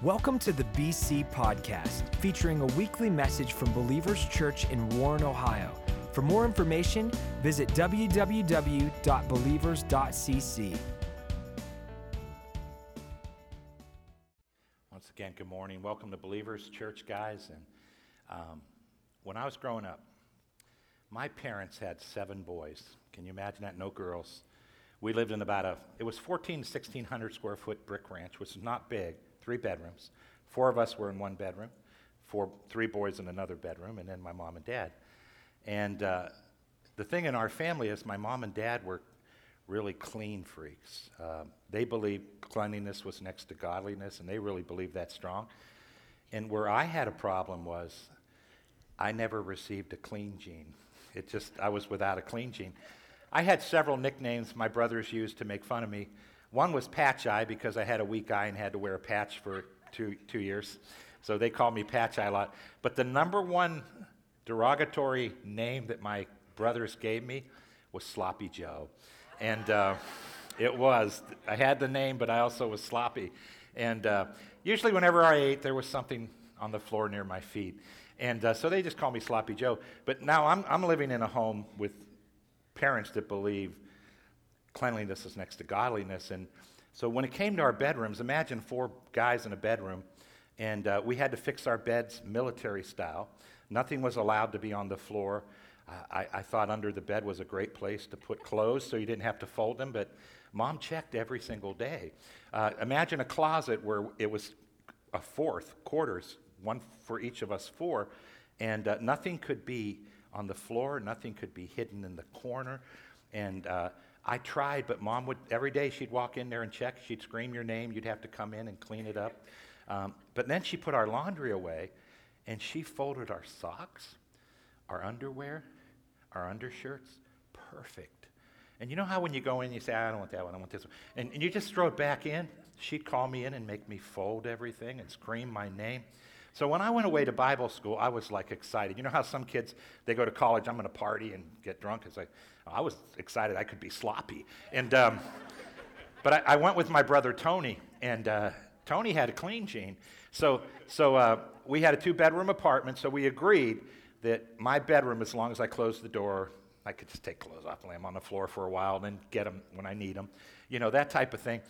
Welcome to the BC Podcast, featuring a weekly message from Believers Church in Warren, Ohio. For more information, visit www.believers.cc. Once again, good morning. Welcome to Believers Church, guys. And um, when I was growing up, my parents had seven boys. Can you imagine that? No girls. We lived in about a, it was 14 1600 square foot brick ranch, which is not big, three bedrooms. Four of us were in one bedroom, four, three boys in another bedroom, and then my mom and dad. And uh, the thing in our family is my mom and dad were really clean freaks. Um, they believed cleanliness was next to godliness, and they really believed that strong. And where I had a problem was I never received a clean gene. It just, I was without a clean gene. I had several nicknames my brothers used to make fun of me. One was Patch Eye because I had a weak eye and had to wear a patch for two, two years. So they called me Patch Eye a lot. But the number one derogatory name that my brothers gave me was Sloppy Joe. And uh, it was. I had the name, but I also was sloppy. And uh, usually, whenever I ate, there was something on the floor near my feet. And uh, so they just call me Sloppy Joe. But now I'm, I'm living in a home with parents that believe cleanliness is next to godliness. And so when it came to our bedrooms, imagine four guys in a bedroom, and uh, we had to fix our beds military style. Nothing was allowed to be on the floor. I, I, thought under the bed was a great place to put clothes so you didn't have to fold them, but mom checked every single day. Uh, imagine a closet where it was a fourth, quarters, one for each of us four, and uh, nothing could be on the floor, nothing could be hidden in the corner. And uh, I tried, but mom would, every day she'd walk in there and check. She'd scream your name. You'd have to come in and clean it up. Um, but then she put our laundry away and she folded our socks, our underwear, our undershirts. Perfect. And you know how when you go in, you say, I don't want that one, I want this one. And, and you just throw it back in? She'd call me in and make me fold everything and scream my name. So when I went away to Bible school, I was like excited. You know how some kids they go to college, I'm going to party and get drunk. It's like I was excited I could be sloppy. And um, but I, I, went with my brother Tony, and uh, Tony had a clean gene. So so uh, we had a two bedroom apartment. So we agreed that my bedroom, as long as I closed the door, I could just take clothes off lay them on the floor for a while, and then get them when I need them. You know that type of thing.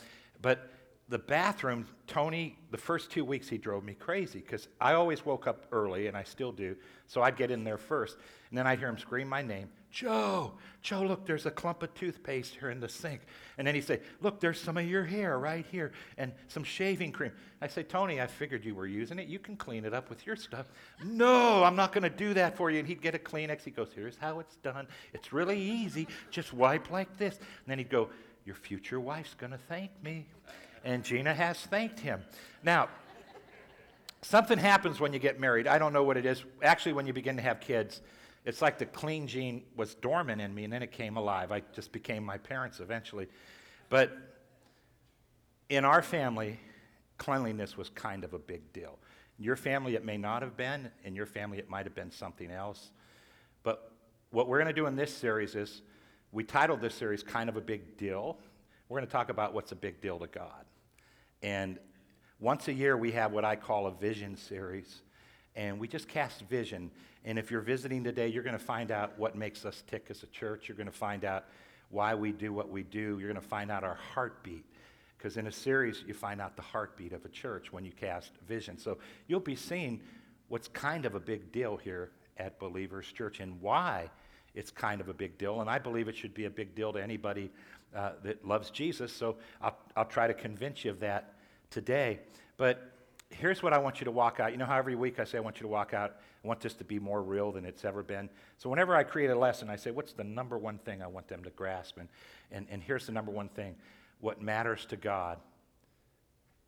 But the bathroom, Tony, the first two weeks he drove me crazy because I always woke up early, and I still do. So I'd get in there first. And then I'd hear him scream my name Joe, Joe, look, there's a clump of toothpaste here in the sink. And then he'd say, Look, there's some of your hair right here and some shaving cream. I say, Tony, I figured you were using it. You can clean it up with your stuff. No, I'm not going to do that for you. And he'd get a Kleenex. He goes, Here's how it's done. It's really easy. Just wipe like this. And then he'd go, Your future wife's going to thank me and Gina has thanked him. Now, something happens when you get married. I don't know what it is. Actually, when you begin to have kids, it's like the clean gene was dormant in me and then it came alive. I just became my parents eventually. But in our family, cleanliness was kind of a big deal. In your family, it may not have been. In your family, it might have been something else. But what we're going to do in this series is we titled this series Kind of a Big Deal. We're going to talk about what's a big deal to God. And once a year, we have what I call a vision series. And we just cast vision. And if you're visiting today, you're going to find out what makes us tick as a church. You're going to find out why we do what we do. You're going to find out our heartbeat. Because in a series, you find out the heartbeat of a church when you cast vision. So you'll be seeing what's kind of a big deal here at Believers Church and why it's kind of a big deal. And I believe it should be a big deal to anybody uh, that loves Jesus. So I'll, I'll try to convince you of that today. But here's what I want you to walk out. You know how every week I say I want you to walk out, I want this to be more real than it's ever been. So whenever I create a lesson, I say, what's the number one thing I want them to grasp? And, and, and here's the number one thing what matters to God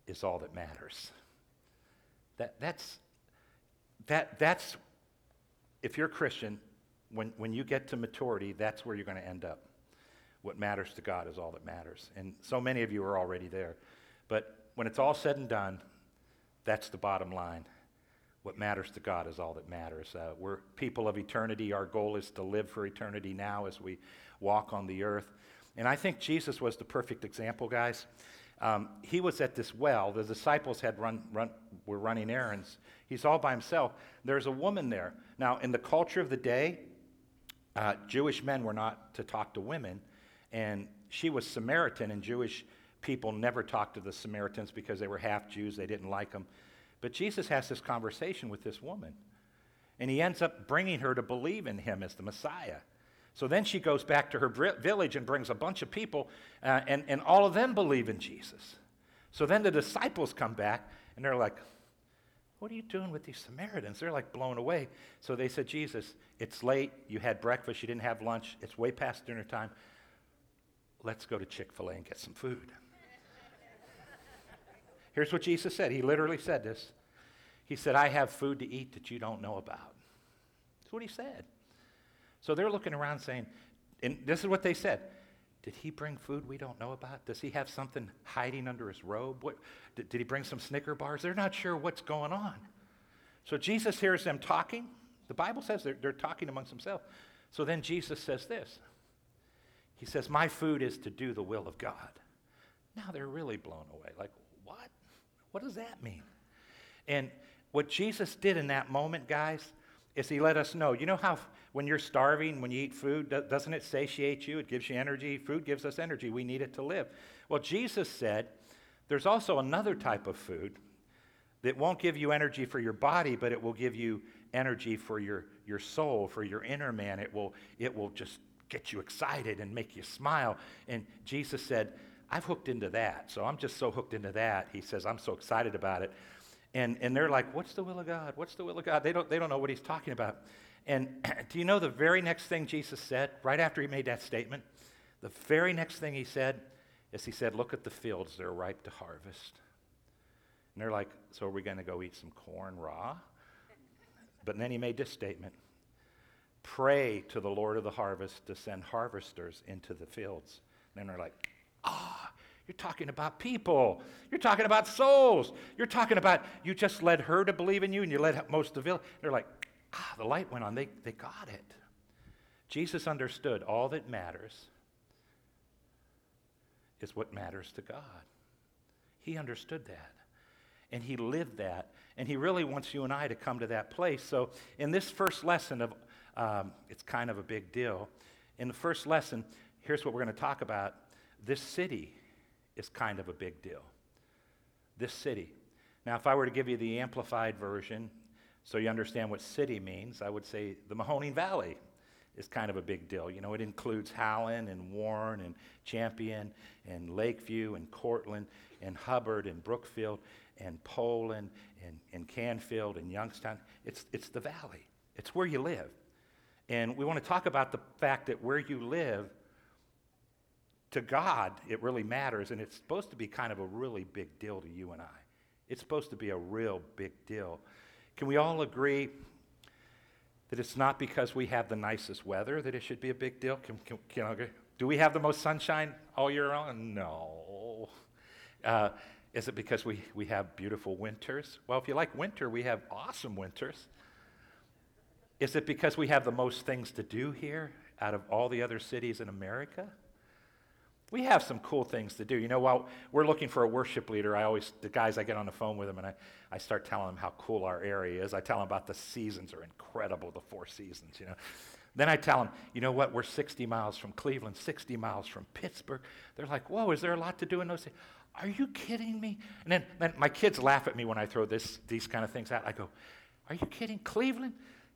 is all that matters. That, that's, that, that's, if you're a Christian, when, when you get to maturity, that's where you're going to end up what matters to God is all that matters. And so many of you are already there. But when it's all said and done, that's the bottom line. What matters to God is all that matters. Uh, we're people of eternity. Our goal is to live for eternity now as we walk on the earth. And I think Jesus was the perfect example, guys. Um, he was at this well. The disciples had run, run, were running errands. He's all by himself. There's a woman there. Now, in the culture of the day, uh, Jewish men were not to talk to women, and she was Samaritan, and Jewish people never talked to the Samaritans because they were half Jews. They didn't like them. But Jesus has this conversation with this woman, and he ends up bringing her to believe in him as the Messiah. So then she goes back to her village and brings a bunch of people, uh, and, and all of them believe in Jesus. So then the disciples come back, and they're like, What are you doing with these Samaritans? They're like blown away. So they said, Jesus, it's late. You had breakfast. You didn't have lunch. It's way past dinner time. Let's go to Chick fil A and get some food. Here's what Jesus said. He literally said this. He said, I have food to eat that you don't know about. That's what he said. So they're looking around saying, and this is what they said Did he bring food we don't know about? Does he have something hiding under his robe? What, did, did he bring some Snicker bars? They're not sure what's going on. So Jesus hears them talking. The Bible says they're, they're talking amongst themselves. So then Jesus says this He says, My food is to do the will of God. Now they're really blown away. Like, what? Does that mean? And what Jesus did in that moment, guys, is he let us know. You know how when you're starving, when you eat food, doesn't it satiate you? It gives you energy. Food gives us energy. We need it to live. Well, Jesus said there's also another type of food that won't give you energy for your body, but it will give you energy for your, your soul, for your inner man. It will, it will just get you excited and make you smile. And Jesus said, I've hooked into that. So I'm just so hooked into that. He says, I'm so excited about it. And, and they're like, What's the will of God? What's the will of God? They don't, they don't know what he's talking about. And do you know the very next thing Jesus said, right after he made that statement? The very next thing he said is he said, Look at the fields, they're ripe to harvest. And they're like, So are we going to go eat some corn raw? But then he made this statement Pray to the Lord of the harvest to send harvesters into the fields. And then they're like, Ah, oh, you're talking about people. You're talking about souls. You're talking about you just led her to believe in you and you led most of the village. They're like, ah, the light went on. They, they got it. Jesus understood all that matters is what matters to God. He understood that. And he lived that. And he really wants you and I to come to that place. So, in this first lesson of, um, it's kind of a big deal. In the first lesson, here's what we're going to talk about. This city is kind of a big deal. This city. Now, if I were to give you the amplified version, so you understand what city means, I would say the Mahoning Valley is kind of a big deal. You know, it includes Howland and Warren and Champion and Lakeview and Cortland and Hubbard and Brookfield and Poland and, and Canfield and Youngstown. It's, it's the valley, it's where you live. And we want to talk about the fact that where you live, to God, it really matters, and it's supposed to be kind of a really big deal to you and I. It's supposed to be a real big deal. Can we all agree that it's not because we have the nicest weather that it should be a big deal? Can, can, can I agree? Do we have the most sunshine all year round? No. Uh, is it because we, we have beautiful winters? Well, if you like winter, we have awesome winters. Is it because we have the most things to do here out of all the other cities in America? We have some cool things to do. You know, while we're looking for a worship leader, I always, the guys, I get on the phone with them and I, I start telling them how cool our area is. I tell them about the seasons are incredible, the four seasons, you know. Then I tell them, you know what, we're 60 miles from Cleveland, 60 miles from Pittsburgh. They're like, whoa, is there a lot to do in those? Are you kidding me? And then, then my kids laugh at me when I throw this, these kind of things out. I go, are you kidding? Cleveland?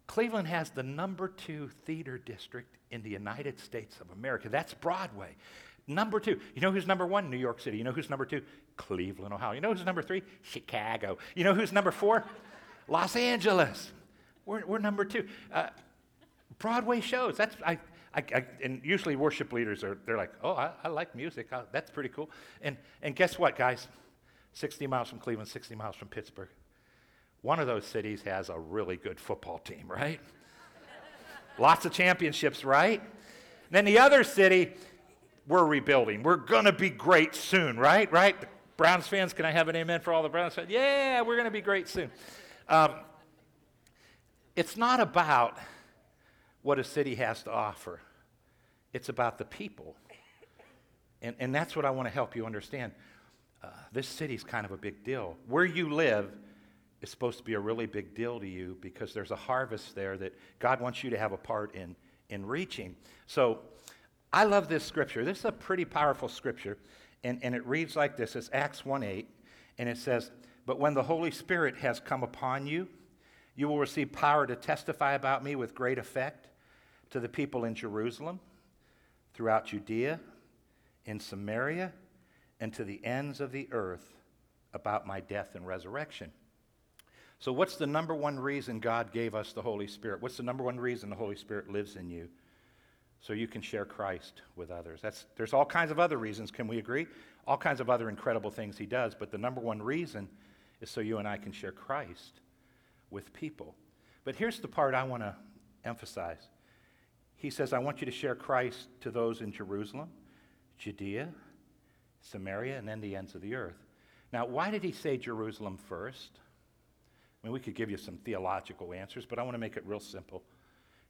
Cleveland has the number two theater district in the United States of America. That's Broadway. Number two. You know who's number one? New York City. You know who's number two? Cleveland, Ohio. You know who's number three? Chicago. You know who's number four? Los Angeles. We're, we're number two. Uh, Broadway shows. That's I, I, I, and usually worship leaders are they're like, oh, I, I like music. Uh, that's pretty cool. And and guess what, guys? 60 miles from Cleveland, 60 miles from Pittsburgh. One of those cities has a really good football team, right? Lots of championships, right? And then the other city we're rebuilding. We're going to be great soon, right? Right? Browns fans, can I have an amen for all the Browns fans? Yeah, we're going to be great soon. Um, it's not about what a city has to offer, it's about the people. And, and that's what I want to help you understand. uh, this city's kind of a big deal. Where you live is supposed to be a really big deal to you because there's a harvest there that God wants you to have a part in, in reaching. So I love this scripture. This is a pretty powerful scripture. And, and it reads like this it's Acts 1 8. And it says, But when the Holy Spirit has come upon you, you will receive power to testify about me with great effect to the people in Jerusalem, throughout Judea, in Samaria, and to the ends of the earth about my death and resurrection. So, what's the number one reason God gave us the Holy Spirit? What's the number one reason the Holy Spirit lives in you? So you can share Christ with others. That's, there's all kinds of other reasons, can we agree? All kinds of other incredible things he does, but the number one reason is so you and I can share Christ with people. But here's the part I want to emphasize. He says, I want you to share Christ to those in Jerusalem, Judea, Samaria, and then the ends of the earth. Now, why did he say Jerusalem first? I mean, we could give you some theological answers, but I want to make it real simple.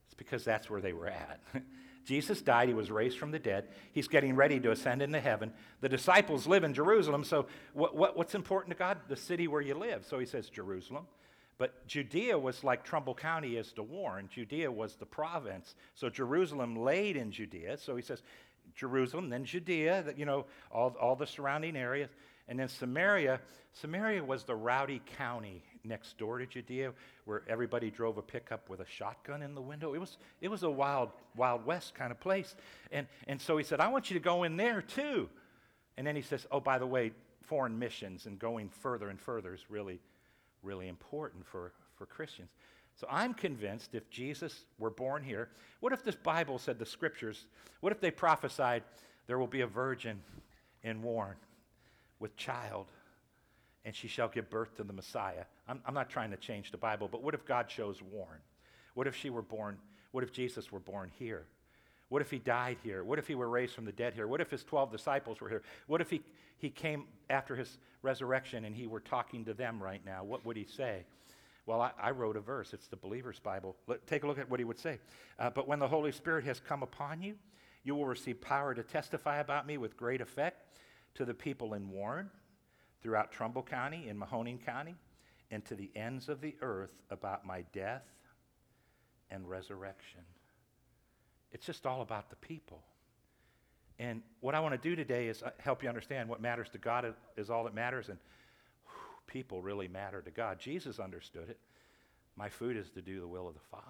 It's because that's where they were at. Jesus died, he was raised from the dead. He's getting ready to ascend into heaven. The disciples live in Jerusalem, so what, what, what's important to God? The city where you live. So he says Jerusalem. But Judea was like Trumbull County is to Warren. Judea was the province. So Jerusalem laid in Judea. So he says Jerusalem, then Judea, you know, all, all the surrounding areas. And then Samaria. Samaria was the rowdy county next door to Judea where everybody drove a pickup with a shotgun in the window. It was, it was a wild, wild west kind of place. And, and so he said, I want you to go in there too. And then he says, Oh, by the way, foreign missions and going further and further is really really important for, for Christians. So I'm convinced if Jesus were born here, what if this Bible said the scriptures, what if they prophesied there will be a virgin in Warren with child and she shall give birth to the Messiah? I'm, I'm not trying to change the Bible, but what if God chose Warren? What if she were born, what if Jesus were born here? What if he died here? What if he were raised from the dead here? What if his 12 disciples were here? What if he, he came after his resurrection and he were talking to them right now? What would he say? Well, I, I wrote a verse. It's the Believer's Bible. Let, take a look at what he would say. Uh, but when the Holy Spirit has come upon you, you will receive power to testify about me with great effect to the people in Warren, throughout Trumbull County, in Mahoning County, and to the ends of the earth about my death and resurrection. It's just all about the people. And what I want to do today is uh, help you understand what matters to God is all that matters, and whew, people really matter to God. Jesus understood it. My food is to do the will of the Father.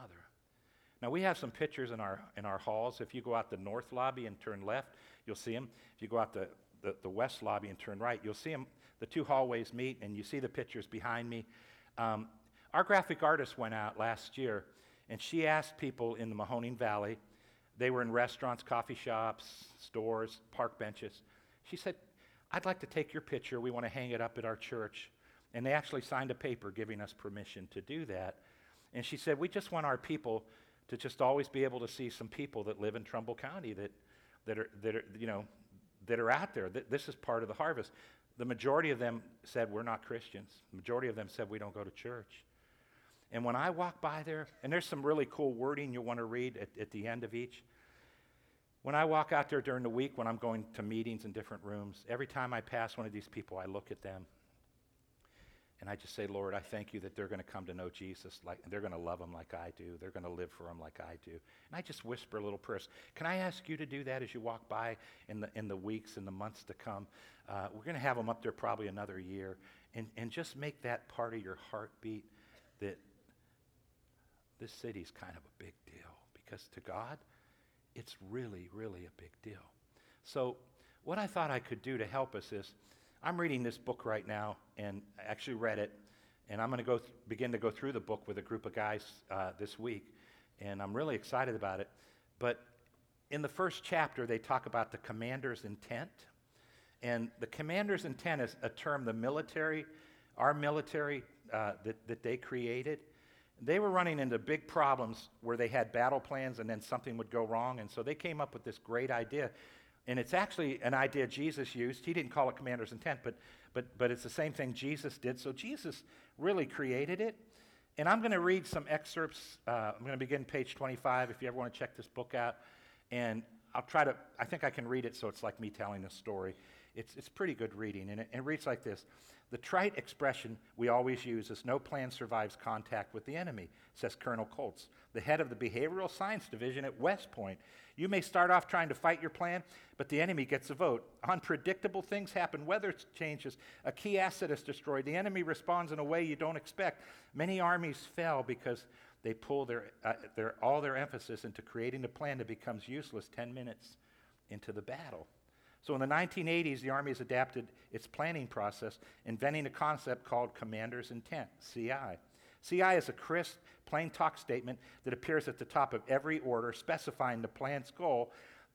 Now, we have some pictures in our, in our halls. If you go out the north lobby and turn left, you'll see them. If you go out the, the, the west lobby and turn right, you'll see them. The two hallways meet, and you see the pictures behind me. Um, our graphic artist went out last year, and she asked people in the Mahoning Valley they were in restaurants, coffee shops, stores, park benches. She said, I'd like to take your picture. We want to hang it up at our church. And they actually signed a paper giving us permission to do that. And she said, We just want our people to just always be able to see some people that live in Trumbull County that, that, are, that, are, you know, that are out there. This is part of the harvest. The majority of them said, We're not Christians. The majority of them said, We don't go to church. And when I walk by there, and there's some really cool wording you'll want to read at, at the end of each. When I walk out there during the week when I'm going to meetings in different rooms, every time I pass one of these people, I look at them and I just say, Lord, I thank you that they're going to come to know Jesus. Like they're going to love him like I do. They're going to live for him like I do. And I just whisper a little prayers. Can I ask you to do that as you walk by in the in the weeks and the months to come? Uh, we're going to have them up there probably another year, and and just make that part of your heartbeat that this city's kind of a big deal because to God, it's really, really a big deal. So, what I thought I could do to help us is I'm reading this book right now and I actually read it, and I'm going to go th- begin to go through the book with a group of guys uh, this week, and I'm really excited about it. But in the first chapter, they talk about the commander's intent. And the commander's intent is a term the military, our military, uh, that, that they created they were running into big problems where they had battle plans and then something would go wrong. And so they came up with this great idea. And it's actually an idea Jesus used. He didn't call it commander's intent, but, but, but it's the same thing Jesus did. So Jesus really created it. And I'm going to read some excerpts. Uh, I'm going to begin page 25 if you ever want to check this book out. And I'll try to, I think I can read it so it's like me telling a story. It's, it's pretty good reading, and it, it reads like this The trite expression we always use is no plan survives contact with the enemy, says Colonel Colts, the head of the Behavioral Science Division at West Point. You may start off trying to fight your plan, but the enemy gets a vote. Unpredictable things happen, weather changes, a key asset is destroyed, the enemy responds in a way you don't expect. Many armies fell because they pull their, uh, their, all their emphasis into creating a plan that becomes useless 10 minutes into the battle. So in the 1980s, the Army has adapted its planning process, inventing a concept called Commander's Intent, CI. CI is a crisp, plain talk statement that appears at the top of every order, specifying the plan's goal,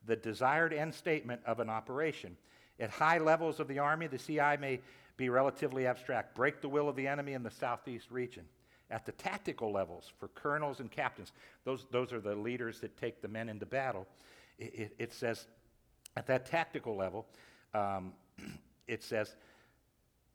the desired end statement of an operation. At high levels of the Army, the CI may be relatively abstract break the will of the enemy in the southeast region. At the tactical levels, for colonels and captains, those, those are the leaders that take the men into battle, it, it, it says, at that tactical level, um, it says,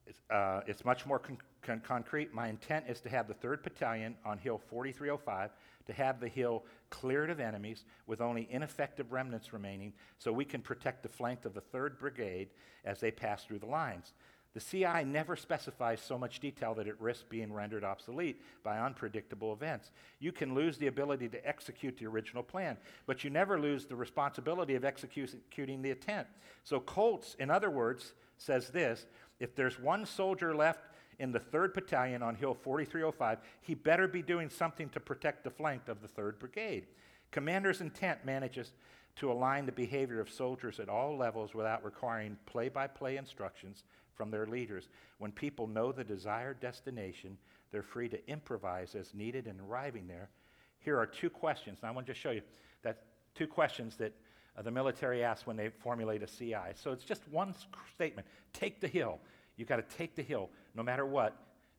it's, uh, it's much more con- con- concrete. My intent is to have the 3rd Battalion on Hill 4305 to have the hill cleared of enemies with only ineffective remnants remaining so we can protect the flank of the 3rd Brigade as they pass through the lines. The CI never specifies so much detail that it risks being rendered obsolete by unpredictable events. You can lose the ability to execute the original plan, but you never lose the responsibility of executing the intent. So, Koltz, in other words, says this if there's one soldier left in the 3rd Battalion on Hill 4305, he better be doing something to protect the flank of the 3rd Brigade. Commander's intent manages to align the behavior of soldiers at all levels without requiring play by play instructions from their leaders. When people know the desired destination, they're free to improvise as needed in arriving there. Here are two questions, and I want to just show you that two questions that uh, the military asks when they formulate a CI. So it's just one statement take the hill. You've got to take the hill no matter what.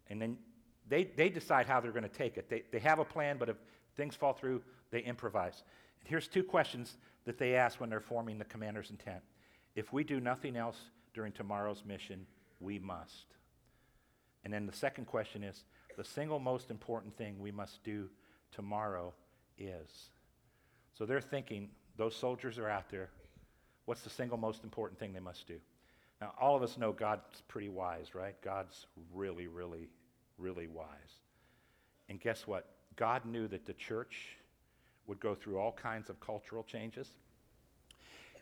And then they, they decide how they're going to take it. They, they have a plan, but if things fall through, they improvise. And here's two questions that they ask when they're forming the commander's intent. If we do nothing else, during tomorrow's mission, we must. And then the second question is the single most important thing we must do tomorrow is. So they're thinking, those soldiers are out there. What's the single most important thing they must do? Now, all of us know God's pretty wise, right? God's really, really, really wise. And guess what? God knew that the church would go through all kinds of cultural changes.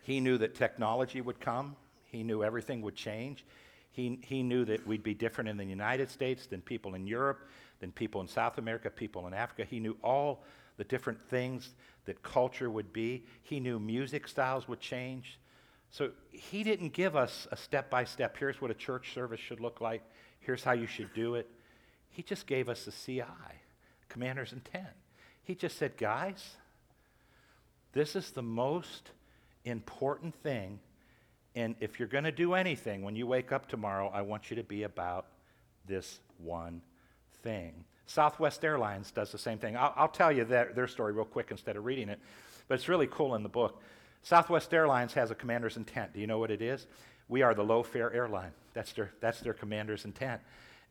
He knew that technology would come. He knew everything would change. He, he knew that we'd be different in the United States than people in Europe, than people in South America, people in Africa. He knew all the different things that culture would be. He knew music styles would change. So he didn't give us a step by step here's what a church service should look like, here's how you should do it. He just gave us a CI, commander's intent. He just said, guys, this is the most important thing and if you're going to do anything when you wake up tomorrow, I want you to be about this one thing. Southwest Airlines does the same thing. I'll, I'll tell you their, their story real quick instead of reading it, but it's really cool in the book. Southwest Airlines has a commander's intent. Do you know what it is? We are the low fare airline. That's their, that's their commander's intent.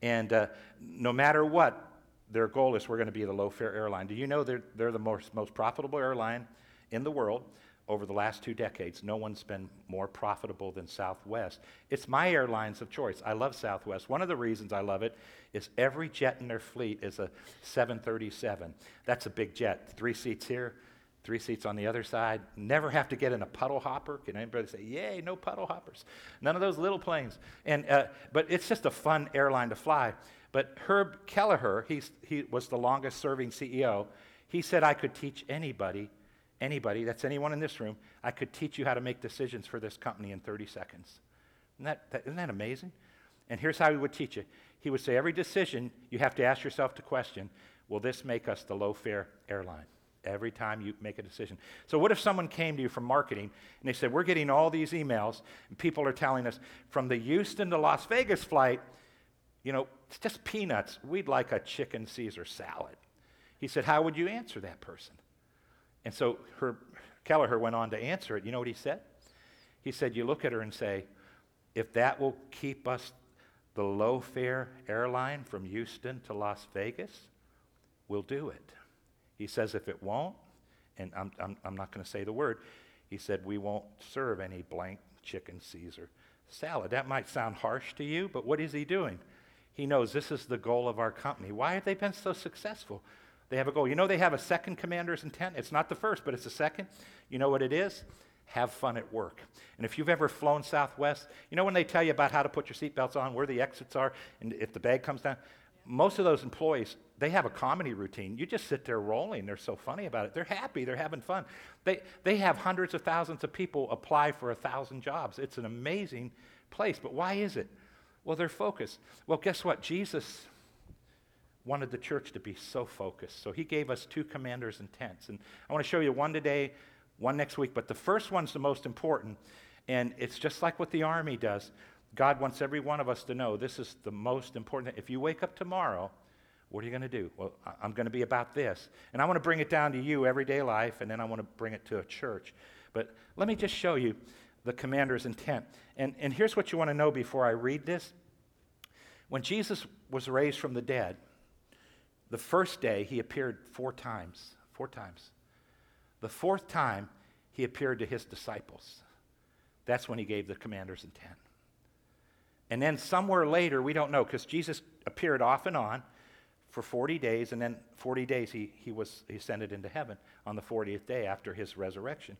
And uh, no matter what, their goal is we're going to be the low fare airline. Do you know they're, they're the most, most profitable airline in the world? Over the last two decades, no one's been more profitable than Southwest. It's my airlines of choice. I love Southwest. One of the reasons I love it is every jet in their fleet is a 737. That's a big jet. Three seats here, three seats on the other side. Never have to get in a puddle hopper. Can anybody say, yay, no puddle hoppers? None of those little planes. And, uh, but it's just a fun airline to fly. But Herb Kelleher, he's, he was the longest serving CEO. He said, I could teach anybody anybody, that's anyone in this room, I could teach you how to make decisions for this company in 30 seconds. Isn't that, that, isn't that amazing? And here's how he would teach it. He would say, every decision, you have to ask yourself the question, will this make us the low fare airline? Every time you make a decision. So, what if someone came to you from marketing and they said, We're getting all these emails, and people are telling us from the Houston to Las Vegas flight, you know, it's just peanuts. We'd like a chicken Caesar salad. He said, How would you answer that person? And so her, Kelleher went on to answer it. You know what he said? He said, You look at her and say, if that will keep us the low fare airline from Houston to Las Vegas, we'll do it. He says, if it won't, and I'm, I'm, I'm not going to say the word, he said, we won't serve any blank chicken Caesar salad. That might sound harsh to you, but what is he doing? He knows this is the goal of our company. Why have they been so successful? They have a goal. You know, they have a second commander's intent. It's not the first, but it's the second. You know what it is? Have fun at work. And if you've ever flown Southwest, you know when they tell you about how to put your seatbelts on, where the exits are, and if the bag comes down? Most of those employees, they have a comedy routine. You just sit there rolling. They're so funny about it. They're happy. They're having fun. They, they have hundreds of thousands of people apply for a thousand jobs. It's an amazing place. But why is it? Well, they're focused. Well, guess what? Jesus wanted the church to be so focused. So he gave us two commanders' intents. And I want to show you one today, one next week. But the first one's the most important. And it's just like what the army does. God wants every one of us to know this is the most important. If you wake up tomorrow, what are you going to do? Well, I'm going to be about this. And I want to bring it down to you, everyday life, and then I want to bring it to a church. But let me just show you the commander's intent. And, and here's what you want to know before I read this. When Jesus was raised from the dead, the first day he appeared four times. Four times. The fourth time he appeared to his disciples. That's when he gave the commander's intent. And then somewhere later, we don't know, because Jesus appeared off and on for 40 days, and then 40 days he, he was he ascended into heaven on the 40th day after his resurrection.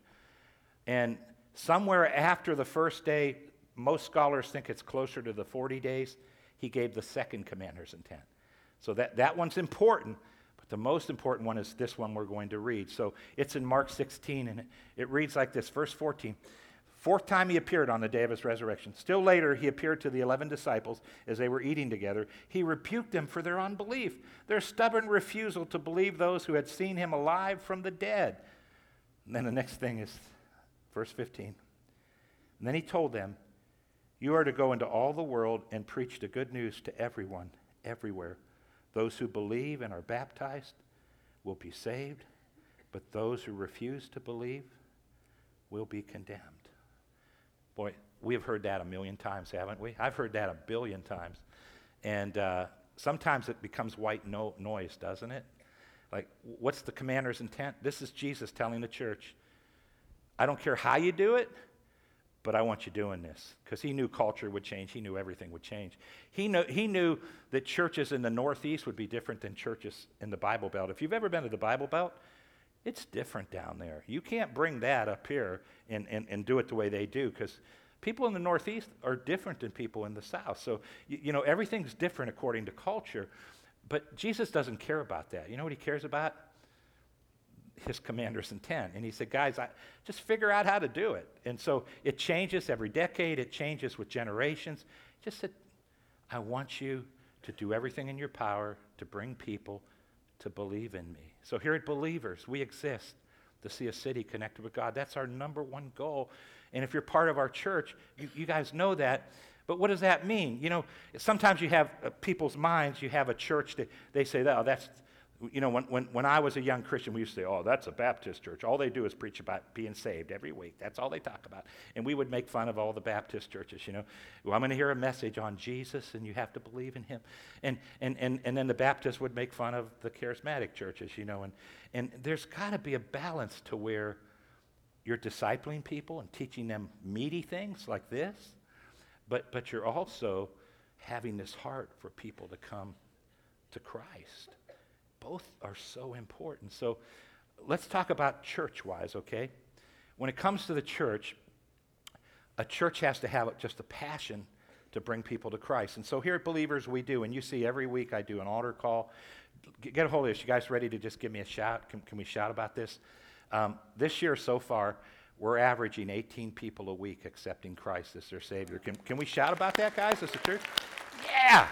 And somewhere after the first day, most scholars think it's closer to the 40 days, he gave the second commander's intent. So that, that one's important, but the most important one is this one we're going to read. So it's in Mark 16, and it, it reads like this Verse 14. Fourth time he appeared on the day of his resurrection. Still later, he appeared to the 11 disciples as they were eating together. He rebuked them for their unbelief, their stubborn refusal to believe those who had seen him alive from the dead. And then the next thing is verse 15. And then he told them, You are to go into all the world and preach the good news to everyone, everywhere. Those who believe and are baptized will be saved, but those who refuse to believe will be condemned. Boy, we have heard that a million times, haven't we? I've heard that a billion times. And uh, sometimes it becomes white no- noise, doesn't it? Like, what's the commander's intent? This is Jesus telling the church, I don't care how you do it, but I want you doing this. Because he knew culture would change, he knew everything would change. He, knew, he knew that churches in the Northeast would be different than churches in the Bible Belt. If you've ever been to the Bible Belt, it's different down there. You can't bring that up here and, and, and do it the way they do because people in the Northeast are different than people in the South. So, you, you know, everything's different according to culture. But Jesus doesn't care about that. You know what he cares about? His commander's intent. And he said, guys, I, just figure out how to do it. And so it changes every decade, it changes with generations. Just said, I want you to do everything in your power to bring people to believe in me. So here at Believers, we exist to see a city connected with God. That's our number one goal. And if you're part of our church, you, you guys know that. But what does that mean? You know, sometimes you have uh, people's minds, you have a church that they say, oh, that's, you know, when, when, when I was a young Christian, we used to say, oh, that's a Baptist church. All they do is preach about being saved every week. That's all they talk about. And we would make fun of all the Baptist churches, you know. Well, I'm going to hear a message on Jesus, and you have to believe in him. And, and, and, and then the Baptists would make fun of the charismatic churches, you know. And, and there's got to be a balance to where you're discipling people and teaching them meaty things like this, but, but you're also having this heart for people to come to Christ both are so important. So let's talk about church wise, okay? When it comes to the church, a church has to have just a passion to bring people to Christ. And so here at Believers, we do. And you see every week I do an altar call. Get a hold of this. You guys ready to just give me a shout? Can, can we shout about this? Um, this year so far, we're averaging 18 people a week accepting Christ as their Savior. Can, can we shout about that, guys, as a church? Yeah!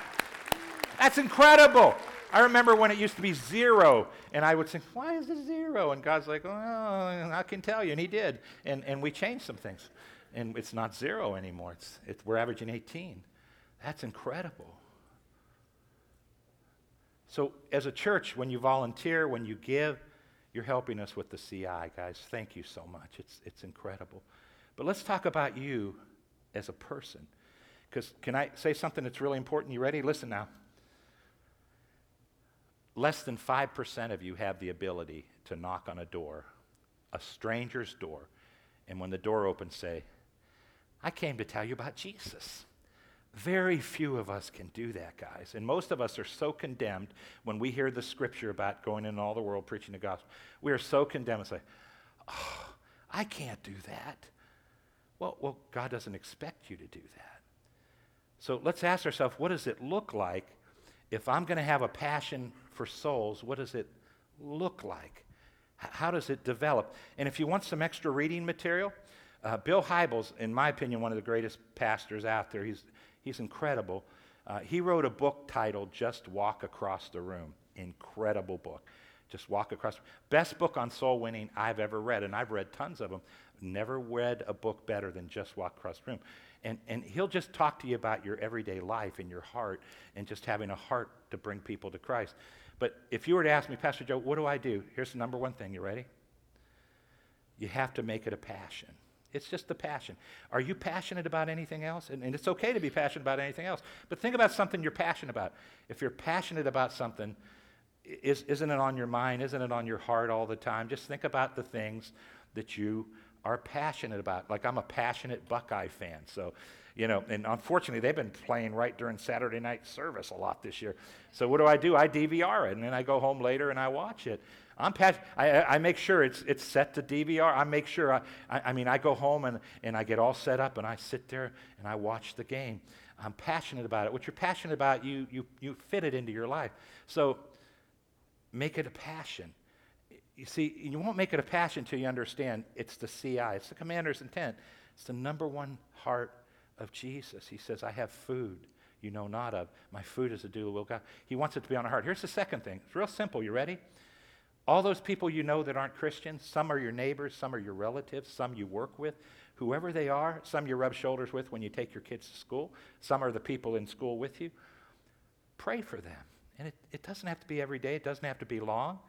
That's incredible. I remember when it used to be zero, and I would say, Why is it zero? And God's like, Oh, I can tell you. And He did. And, and we changed some things. And it's not zero anymore, it's, it's, we're averaging 18. That's incredible. So, as a church, when you volunteer, when you give, you're helping us with the CI, guys. Thank you so much. It's, it's incredible. But let's talk about you as a person. Because, can I say something that's really important? You ready? Listen now less than 5% of you have the ability to knock on a door, a stranger's door, and when the door opens, say, I came to tell you about Jesus. Very few of us can do that, guys. And most of us are so condemned when we hear the scripture about going in all the world preaching the gospel. We are so condemned and say, oh, I can't do that. Well, well, God doesn't expect you to do that. So let's ask ourselves what does it look like if I'm going to have a passion for souls? What does it look like? How does it develop? And if you want some extra reading material, uh, Bill Hybels, in my opinion, one of the greatest pastors out there. He's, he's incredible. Uh, he wrote a book titled Just Walk Across the Room. Incredible book. Just Walk Across. Best book on soul winning I've ever read, and I've read tons of them. Never read a book better than Just Walk Across the Room. And, and he'll just talk to you about your everyday life and your heart and just having a heart to bring people to Christ. But if you were to ask me, Pastor Joe, what do I do? Here's the number one thing. You ready? You have to make it a passion. It's just the passion. Are you passionate about anything else? And, and, it's okay to be passionate about anything else. But think about something you're passionate about. If you're passionate about something, is, isn't it on your mind? Isn't it on your heart all the time? Just think about the things that you are passionate about. Like I'm a passionate Buckeye fan. So, you know, and unfortunately, they've been playing right during Saturday night service a lot this year. So, what do I do? I DVR it, and then I go home later and I watch it. I'm passionate. I, I make sure it's, it's set to DVR. I make sure, I, I, I mean, I go home and, and I get all set up and I sit there and I watch the game. I'm passionate about it. What you're passionate about, you, you, you fit it into your life. So make it a passion. You see, you won't make it a passion until you understand it's the CI, it's the commander's intent. It's the number one heart of Jesus. He says, I have food you know not of. My food is to do the will of God. He wants it to be on our heart. Here's the second thing. It's real simple. You ready? All those people you know that aren't Christians, some are your neighbors, some are your relatives, some you work with, whoever they are, some you rub shoulders with when you take your kids to school, some are the people in school with you. Pray for them. And it, it doesn't have to be every day, it doesn't have to be long,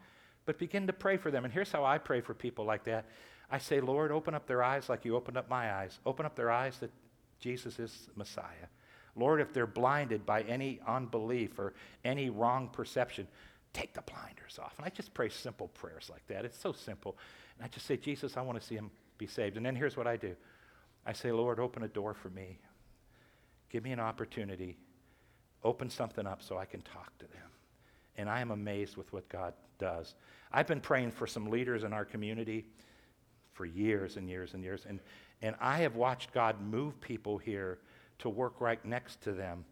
but begin to pray for them. And here's how I pray for people like that I say, Lord, open up their eyes like you opened up my eyes. Open up their eyes that Jesus is Messiah. Lord, if they're blinded by any unbelief or any wrong perception, take the blinders off. And I just pray simple prayers like that. It's so simple. And I just say, Jesus, I want to see him be saved. And then here's what I do I say, Lord, open a door for me. Give me an opportunity. Open something up so I can talk to them. And I am amazed with what God does. I've been praying for some leaders in our community for years and years and years. And, and I have watched God move people here to work right next to them.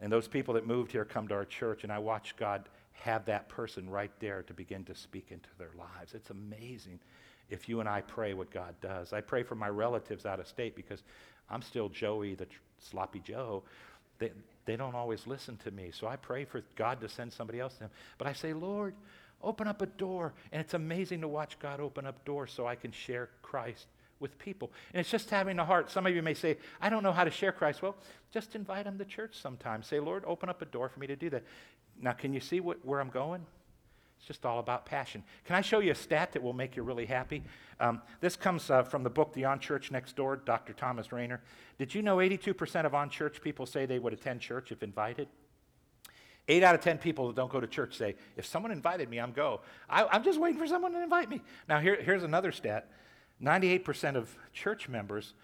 And those people that moved here come to our church, and I watch God have that person right there to begin to speak into their lives. It's amazing if you and I pray what God does. I pray for my relatives out of state because I'm still Joey, the tr- sloppy Joe. They, they don't always listen to me. So I pray for God to send somebody else to them. But I say, Lord, open up a door. And it's amazing to watch God open up doors so I can share Christ with people. And it's just having a heart. Some of you may say, I don't know how to share Christ. Well, just invite them to church sometime. Say, Lord, open up a door for me to do that. Now, can you see what, where I'm going? It's just all about passion. Can I show you a stat that will make you really happy? Um, this comes uh, from the book The Unchurched Next Door, Dr. Thomas Rainer. Did you know 82% of unchurched people say they would attend church if invited? Eight out of 10 people that don't go to church say, if someone invited me, I'm go. I, am just waiting for someone to invite me. Now, here, here's another stat 98% of church members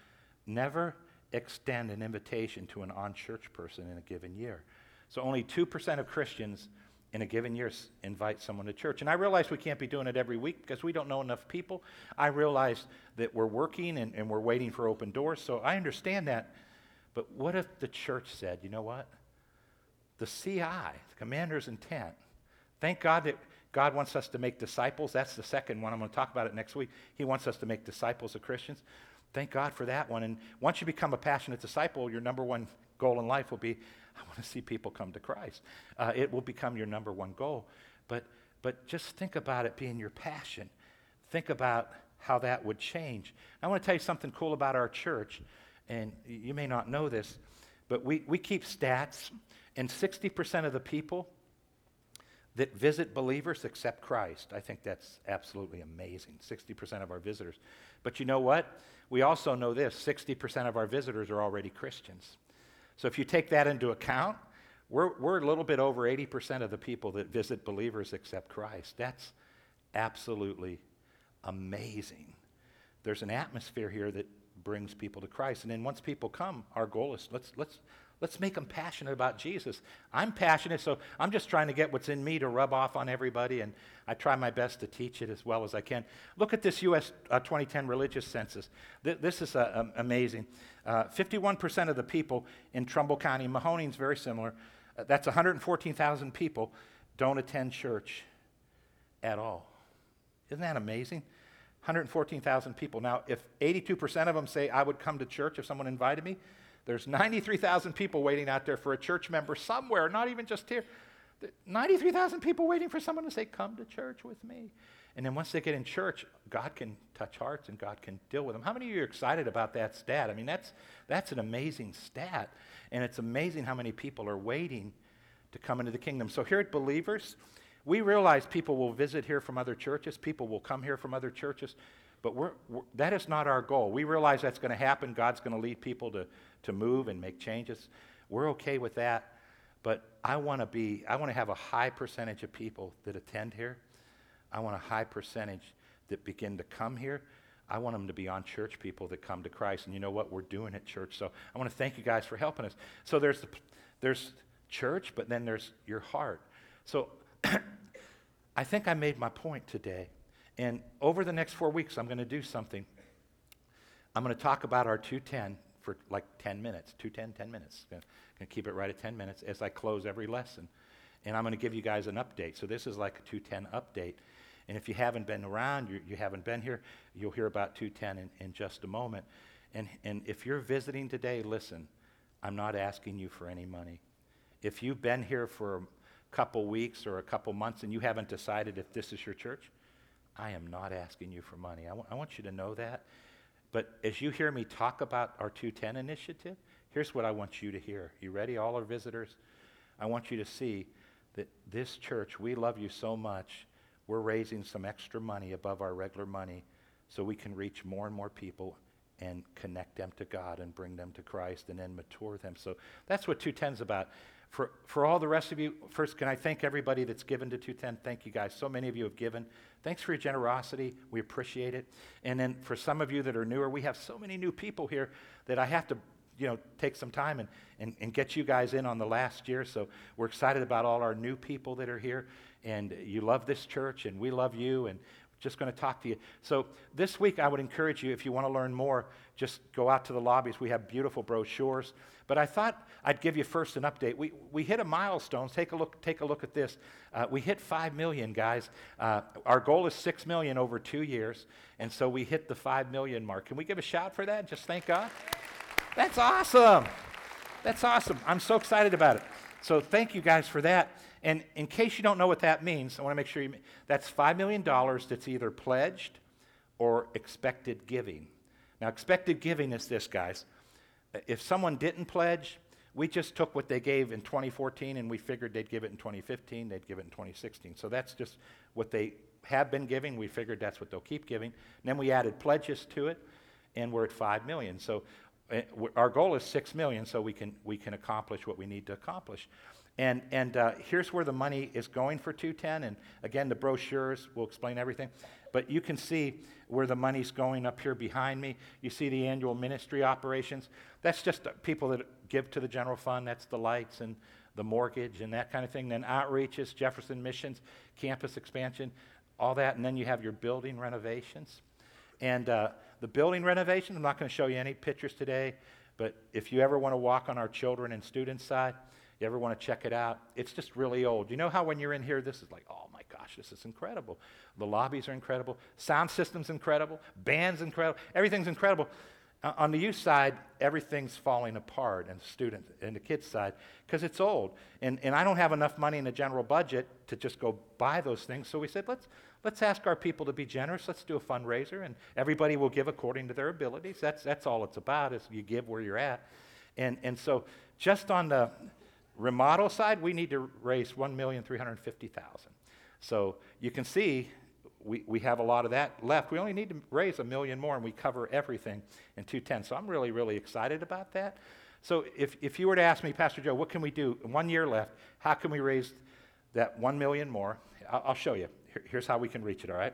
never extend an invitation to an unchurched person in a given year. So only 2% of Christians in a given year invite someone to church. And I realize we can't be doing it every week because we don't know enough people. I realize that we're working and, and we're waiting for open doors, so I understand that. But what if the church said, you know what? The CI, the commander's intent, thank God that God wants us to make disciples. That's the second one. I'm going to talk about it next week. He wants us to make disciples of Christians. Thank God for that one. And once you become a passionate disciple, your number one goal in life will be I want to see people come to Christ. Uh, it will become your number one goal. But, but just think about it being your passion. Think about how that would change. I want to tell you something cool about our church, and you may not know this, but we, we keep stats, and 60% of the people that visit believers accept Christ. I think that's absolutely amazing. 60% of our visitors. But you know what? We also know this 60% of our visitors are already Christians. So if you take that into account, we're, we're a little bit over 80% of the people that visit believers accept Christ. That's absolutely amazing. There's an atmosphere here that brings people to Christ. And then once people come, our goal is let's, let's, let's make them passionate about Jesus. I'm passionate, so I'm just trying to get what's in me to rub off on everybody, and I try my best to teach it as well as I can. Look at this U.S. Uh, 2010 religious census. Th- this is uh, um, amazing. Uh, 51% of the people in Trumbull County, Mahoning's very similar, uh, that's 114,000 people, don't attend church at all. Isn't that amazing? 114,000 people. Now, if 82% of them say, I would come to church if someone invited me, there's 93,000 people waiting out there for a church member somewhere, not even just here. 93,000 people waiting for someone to say, Come to church with me. And then once they get in church, God can touch hearts and God can deal with them. How many of you are excited about that stat? I mean, that's, that's an amazing stat. And it's amazing how many people are waiting to come into the kingdom. So here at Believers, we realize people will visit here from other churches, people will come here from other churches, but we're, we're, that is not our goal. We realize that's going to happen. God's going to lead people to, to move and make changes. We're okay with that, but I want to be, I want to have a high percentage of people that attend here. I want a high percentage that begin to come here. I want them to be unchurched people that come to Christ. And you know what? We're doing at church. So I want to thank you guys for helping us. So there's, the, there's church, but then there's your heart. So I think I made my point today. And over the next four weeks, I'm going to do something. I'm going to talk about our 210 for like 10 minutes, 210, 10 minutes. I'm going to keep it right at 10 minutes as I close every lesson. And I'm going to give you guys an update. So this is like a 210 update. And if you haven't been around, you, you haven't been here, you'll hear about 210 in, in just a moment. And, and if you're visiting today, listen, I'm not asking you for any money. If you've been here for a couple weeks or a couple months and you haven't decided if this is your church, I am not asking you for money. I, w- I want you to know that. But as you hear me talk about our 210 initiative, here's what I want you to hear. You ready, all our visitors? I want you to see that this church, we love you so much, we're raising some extra money above our regular money so we can reach more and more people and connect them to God and bring them to Christ and then mature them. So that's what 210 is about. For, for all the rest of you, first, can I thank everybody that's given to 210? Thank you guys. So many of you have given. Thanks for your generosity. We appreciate it. And then for some of you that are newer, we have so many new people here that I have to you know, take some time and, and, and get you guys in on the last year. So we're excited about all our new people that are here. And you love this church, and we love you, and just going to talk to you. So this week, I would encourage you, if you want to learn more, just go out to the lobbies. We have beautiful brochures. But I thought I'd give you first an update. We, we hit a milestone. Take a look, take a look at this. Uh, we hit 5 million, guys. Uh, our goal is 6 million over two years. And so we hit the 5 million mark. Can we give a shout for that? Just thank God. That's awesome. That's awesome. I'm so excited about it. So thank you guys for that. And in case you don't know what that means, I want to make sure you, that's $5 million that's either pledged or expected giving. Now, expected giving is this, guys if someone didn't pledge, we just took what they gave in 2014 and we figured they'd give it in 2015, they'd give it in 2016. So that's just what they have been giving. We figured that's what they'll keep giving. And then we added pledges to it, and we're at 5 million. So uh, our goal is 6 million so we can, we can accomplish what we need to accomplish. And, and uh, here's where the money is going for 210. And again, the brochures will explain everything. But you can see where the money's going up here behind me. You see the annual ministry operations. That's just people that give to the general fund. That's the lights and the mortgage and that kind of thing. Then outreaches, Jefferson missions, campus expansion, all that. And then you have your building renovations. And uh, the building renovations, I'm not going to show you any pictures today, but if you ever want to walk on our children and students side, you ever want to check it out? It's just really old. You know how when you're in here, this is like, oh my gosh, this is incredible. The lobbies are incredible. Sound system's incredible. Band's incredible. Everything's incredible. Uh, on the youth side, everything's falling apart, and the student and the kids side, because it's old. And, and I don't have enough money in the general budget to just go buy those things. So we said, let's, let's ask our people to be generous. Let's do a fundraiser, and everybody will give according to their abilities. That's, that's all it's about, is you give where you're at. And, and so just on the remodel side, we need to raise 1,350,000. So you can see we, we have a lot of that left. We only need to raise a million more and we cover everything in 210. So I'm really, really excited about that. So if, if you were to ask me, Pastor Joe, what can we do? One year left. How can we raise that 1 million more? I'll, I'll show you. Here, here's how we can reach it, all right?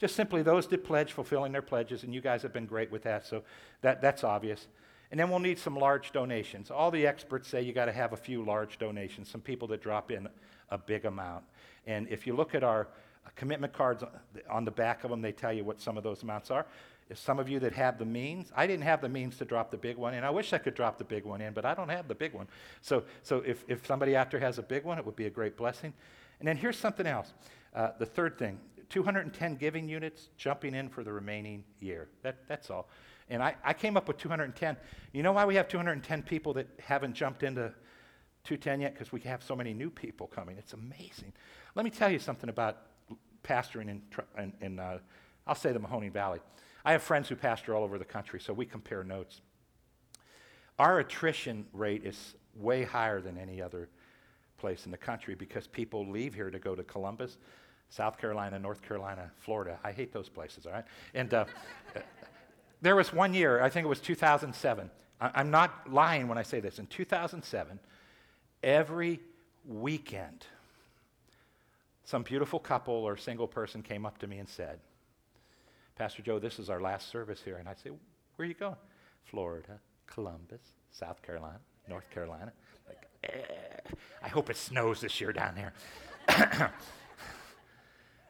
Just simply those that pledge fulfilling their pledges, and you guys have been great with that, so that, that's obvious. And then we'll need some large donations. All the experts say you got to have a few large donations, some people that drop in a big amount. And if you look at our commitment cards on the back of them, they tell you what some of those amounts are. If some of you that have the means, I didn't have the means to drop the big one and I wish I could drop the big one in, but I don't have the big one. So, so if, if somebody out there has a big one, it would be a great blessing. And then here's something else. Uh, the third thing 210 giving units jumping in for the remaining year. That, that's all. And I, I came up with 210. You know why we have 210 people that haven't jumped into 210 yet? Because we have so many new people coming. It's amazing. Let me tell you something about pastoring in, in, in uh, I'll say the Mahoning Valley. I have friends who pastor all over the country, so we compare notes. Our attrition rate is way higher than any other place in the country because people leave here to go to Columbus, South Carolina, North Carolina, Florida. I hate those places, all right? And uh, there was one year, I think it was 2007. I- I'm not lying when I say this. In 2007, every weekend, some beautiful couple or single person came up to me and said, Pastor Joe, this is our last service here. And I'd say, Where are you going? Florida, Columbus, South Carolina, North Carolina. Like, eh, I hope it snows this year down there.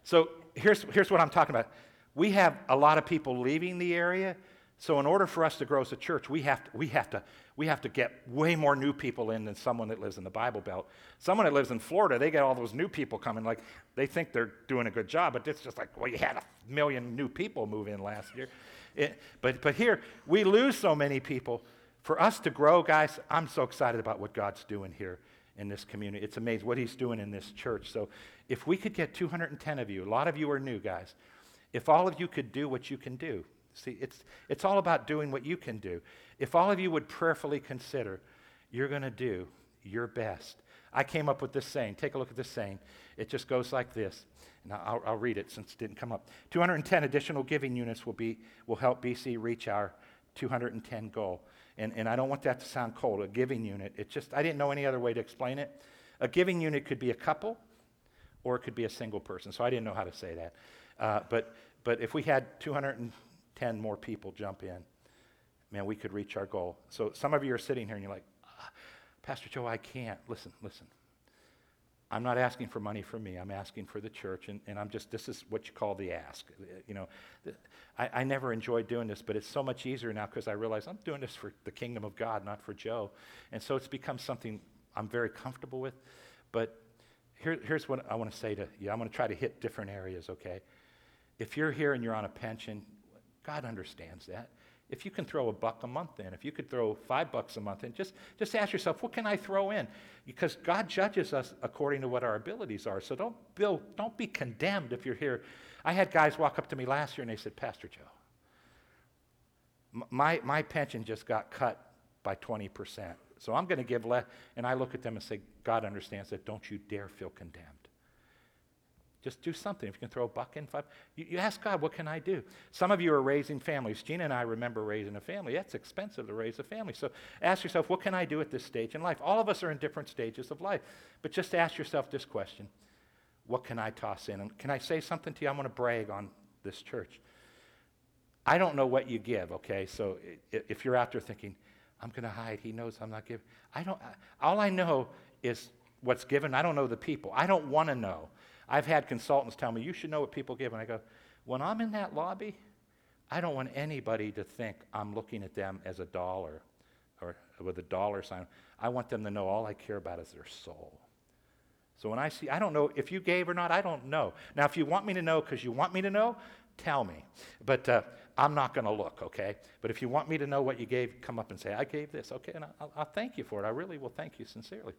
so here's, here's what I'm talking about. We have a lot of people leaving the area. So in order for us to grow as a church, we have to, we have to, we have to get way more new people in than someone that lives in the Bible Belt. Someone that lives in Florida, they get all those new people coming. Like they think they're doing a good job, but it's just like, well, you had a million new people move in last year. It, but, but here, we lose so many people. For us to grow, guys, I'm so excited about what God's doing here in this community. It's amazing what He's doing in this church. So if we could get 210 of you, a lot of you are new, guys. If all of you could do what you can do, see, it's, it's all about doing what you can do. If all of you would prayerfully consider, you're going to do your best. I came up with this saying. Take a look at this saying. It just goes like this. And I'll, I'll read it since it didn't come up. 210 additional giving units will, be, will help BC reach our 210 goal. And, and I don't want that to sound cold. A giving unit, it just, I didn't know any other way to explain it. A giving unit could be a couple or it could be a single person. So I didn't know how to say that. Uh, but, but if we had 210 more people jump in, man, we could reach our goal. So some of you are sitting here and you're like, ah, Pastor Joe, I can't. Listen, listen. I'm not asking for money for me. I'm asking for the church, and, and I'm just, this is what you call the ask. You know, I, I never enjoyed doing this, but it's so much easier now because I realize I'm doing this for the kingdom of God, not for Joe. And so it's become something I'm very comfortable with. But here, here's what I want to say to you I'm going to try to hit different areas, okay? If you're here and you're on a pension, God understands that. If you can throw a buck a month in, if you could throw five bucks a month in, just, just ask yourself, what can I throw in? Because God judges us according to what our abilities are. So don't, Bill, don't be condemned if you're here. I had guys walk up to me last year and they said, Pastor Joe, my, my pension just got cut by 20%. So I'm going to give less. And I look at them and say, God understands that. Don't you dare feel condemned. Just do something. If you can throw a buck in, five, you, you, ask God, what can I do? Some of you are raising families. Gina and I remember raising a family. That's expensive to raise a family. So ask yourself, what can I do at this stage in life? All of us are in different stages of life. But just ask yourself this question What can I toss in? And can I say something to you? I'm going to brag on this church. I don't know what you give, okay? So if you're out there thinking, I'm going to hide, he knows I'm not giving. I don't, all I know is what's given. I don't know the people. I don't want to know. I've had consultants tell me, you should know what people give. And I go, when I'm in that lobby, I don't want anybody to think I'm looking at them as a dollar or with a dollar sign. I want them to know all I care about is their soul. So when I see, I don't know if you gave or not, I don't know. Now, if you want me to know because you want me to know, tell me. But uh, I'm not going to look, okay? But if you want me to know what you gave, come up and say, I gave this, okay? And I'll, I'll thank you for it. I really will thank you sincerely.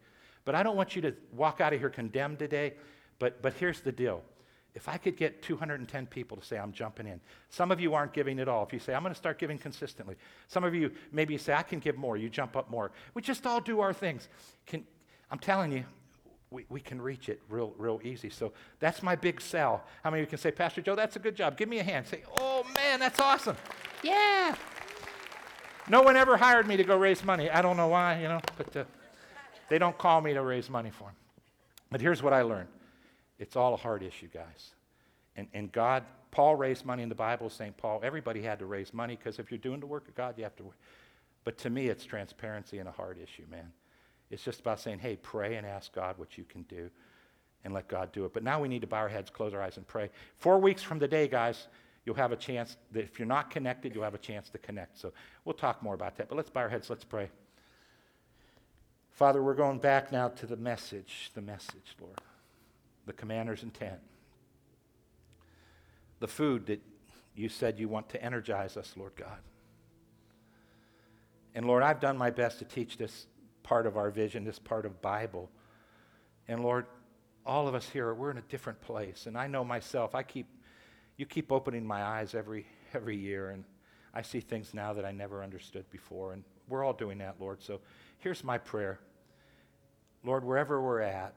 But I don't want you to walk out of here condemned today but, but here's the deal. If I could get 210 people to say, I'm jumping in. Some of you aren't giving at all. If you say, I'm going to start giving consistently. Some of you, maybe say, I can give more. You jump up more. We just all do our things. Can, I'm telling you, we, we can reach it real, real easy. So that's my big sell. How many of you can say, Pastor Joe, that's a good job? Give me a hand. Say, oh man, that's awesome. Yeah. No one ever hired me to go raise money. I don't know why, you know, but uh, they don't call me to raise money for them. But here's what I learned it's all a heart issue, guys. And, and God Paul raised money in the Bible, St. Paul. Everybody had to raise money because if you're doing the work of God, you have to. But to me, it's transparency and a heart issue, man. It's just about saying, hey, pray and ask God what you can do and let God do it. But now we need to bow our heads, close our eyes, and pray. Four weeks from today, guys, you'll have a chance. That if you're not connected, you'll have a chance to connect. So we'll talk more about that. But let's bow our heads, let's pray. Father, we're going back now to the message, the message, Lord, the commander's intent, the food that you said you want to energize us, Lord God. And Lord, I've done my best to teach this part of our vision, this part of Bible. And Lord, all of us here, we're in a different place. And I know myself, I keep, you keep opening my eyes every, every year. And I see things now that I never understood before. And we're all doing that, Lord. So here's my prayer Lord, wherever we're at,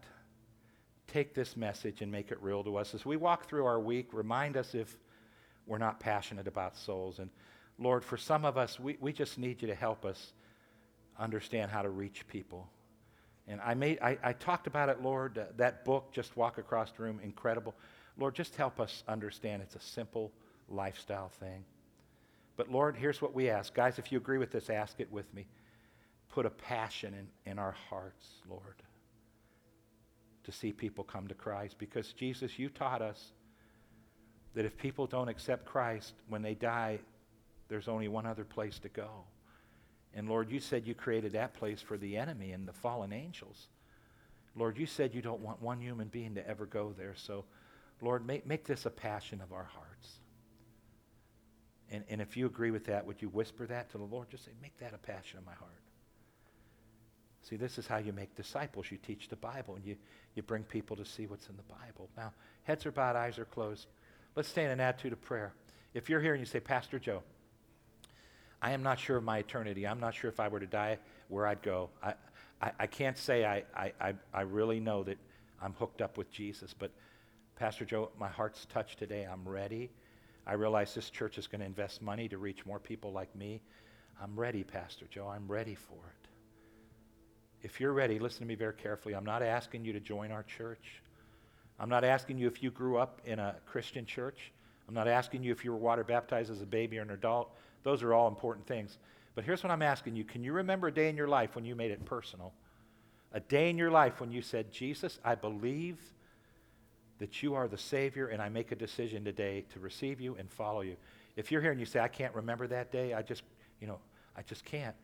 take this message and make it real to us. As we walk through our week, remind us if we're not passionate about souls. And Lord, for some of us, we, we just need you to help us understand how to reach people. And I, made, I, I talked about it, Lord, uh, that book, Just Walk Across the Room, incredible. Lord, just help us understand it's a simple lifestyle thing. But Lord, here's what we ask. Guys, if you agree with this, ask it with me. Put a passion in, in our hearts, Lord, to see people come to Christ. Because, Jesus, you taught us that if people don't accept Christ when they die, there's only one other place to go. And Lord, you said you created that place for the enemy and the fallen angels. Lord, you said you don't want one human being to ever go there. So, Lord, make, make this a passion of our hearts. And, and if you agree with that, would you whisper that to the Lord? Just say, make that a passion of my heart. See, this is how you make disciples. You teach the Bible and you, you bring people to see what's in the Bible. Now, heads are bowed, eyes are closed. Let's stay in an attitude of prayer. If you're here and you say, Pastor Joe, I am not sure of my eternity. I'm not sure if I were to die where I'd go. I, I, I can't say I, I, I really know that I'm hooked up with Jesus, but Pastor Joe, my heart's touched today. I'm ready. I realize this church is going to invest money to reach more people like me. I'm ready, Pastor Joe. I'm ready for it. If you're ready, listen to me very carefully. I'm not asking you to join our church. I'm not asking you if you grew up in a Christian church. I'm not asking you if you were water baptized as a baby or an adult. Those are all important things. But here's what I'm asking you Can you remember a day in your life when you made it personal? A day in your life when you said, Jesus, I believe that you are the Savior, and I make a decision today to receive you and follow you. If you're here and you say, I can't remember that day, I just, you know, I just can't.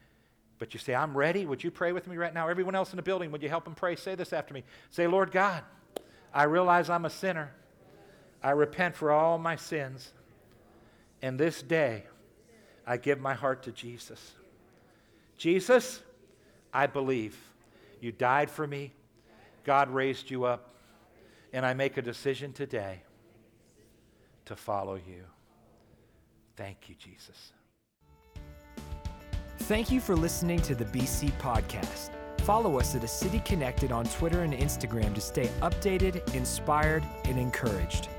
But you say, I'm ready. Would you pray with me right now? Everyone else in the building, would you help them pray? Say this after me. Say, Lord God, I realize I'm a sinner. I repent for all my sins. And this day, I give my heart to Jesus. Jesus, I believe you died for me, God raised you up, and I make a decision today to follow you. Thank you, Jesus. Thank you for listening to the BC Podcast. Follow us at A City Connected on Twitter and Instagram to stay updated, inspired, and encouraged.